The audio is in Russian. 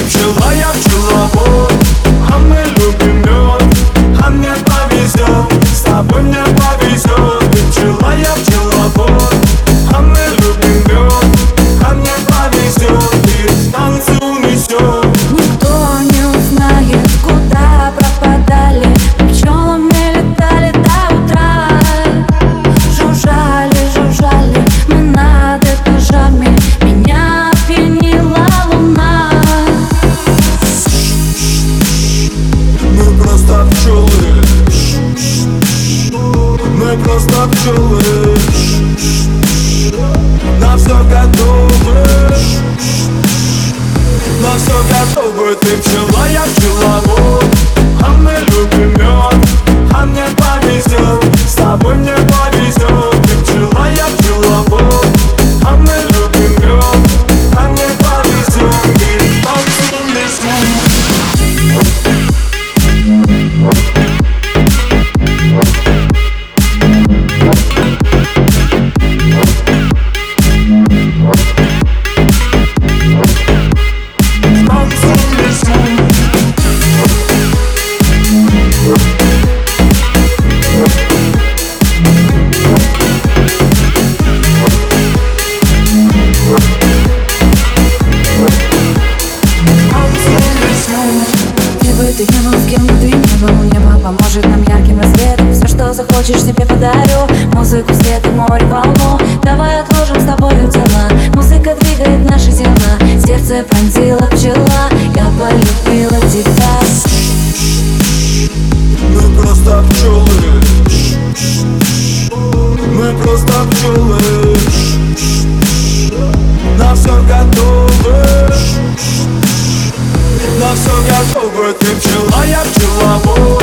пчела, я пчеловод А мы любим мед А мне повезет. С тобой мне повезет На все готовы? На все готовы? Ты пчела, я пчеловод. А мы любим мед А мне повезет ты не был, с кем бы ты не был. Небо поможет нам ярким рассветом. Все, что захочешь, тебе подарю. Музыку, свет и море, волну Давай отложим с тобою дела Музыка двигает наши тела. Сердце пронзила пчела. Я полюбила тебя. Мы просто пчелы. Мы просто пчелы. На все готовы На все готовы Ты пчела, я пчеловод А мы любим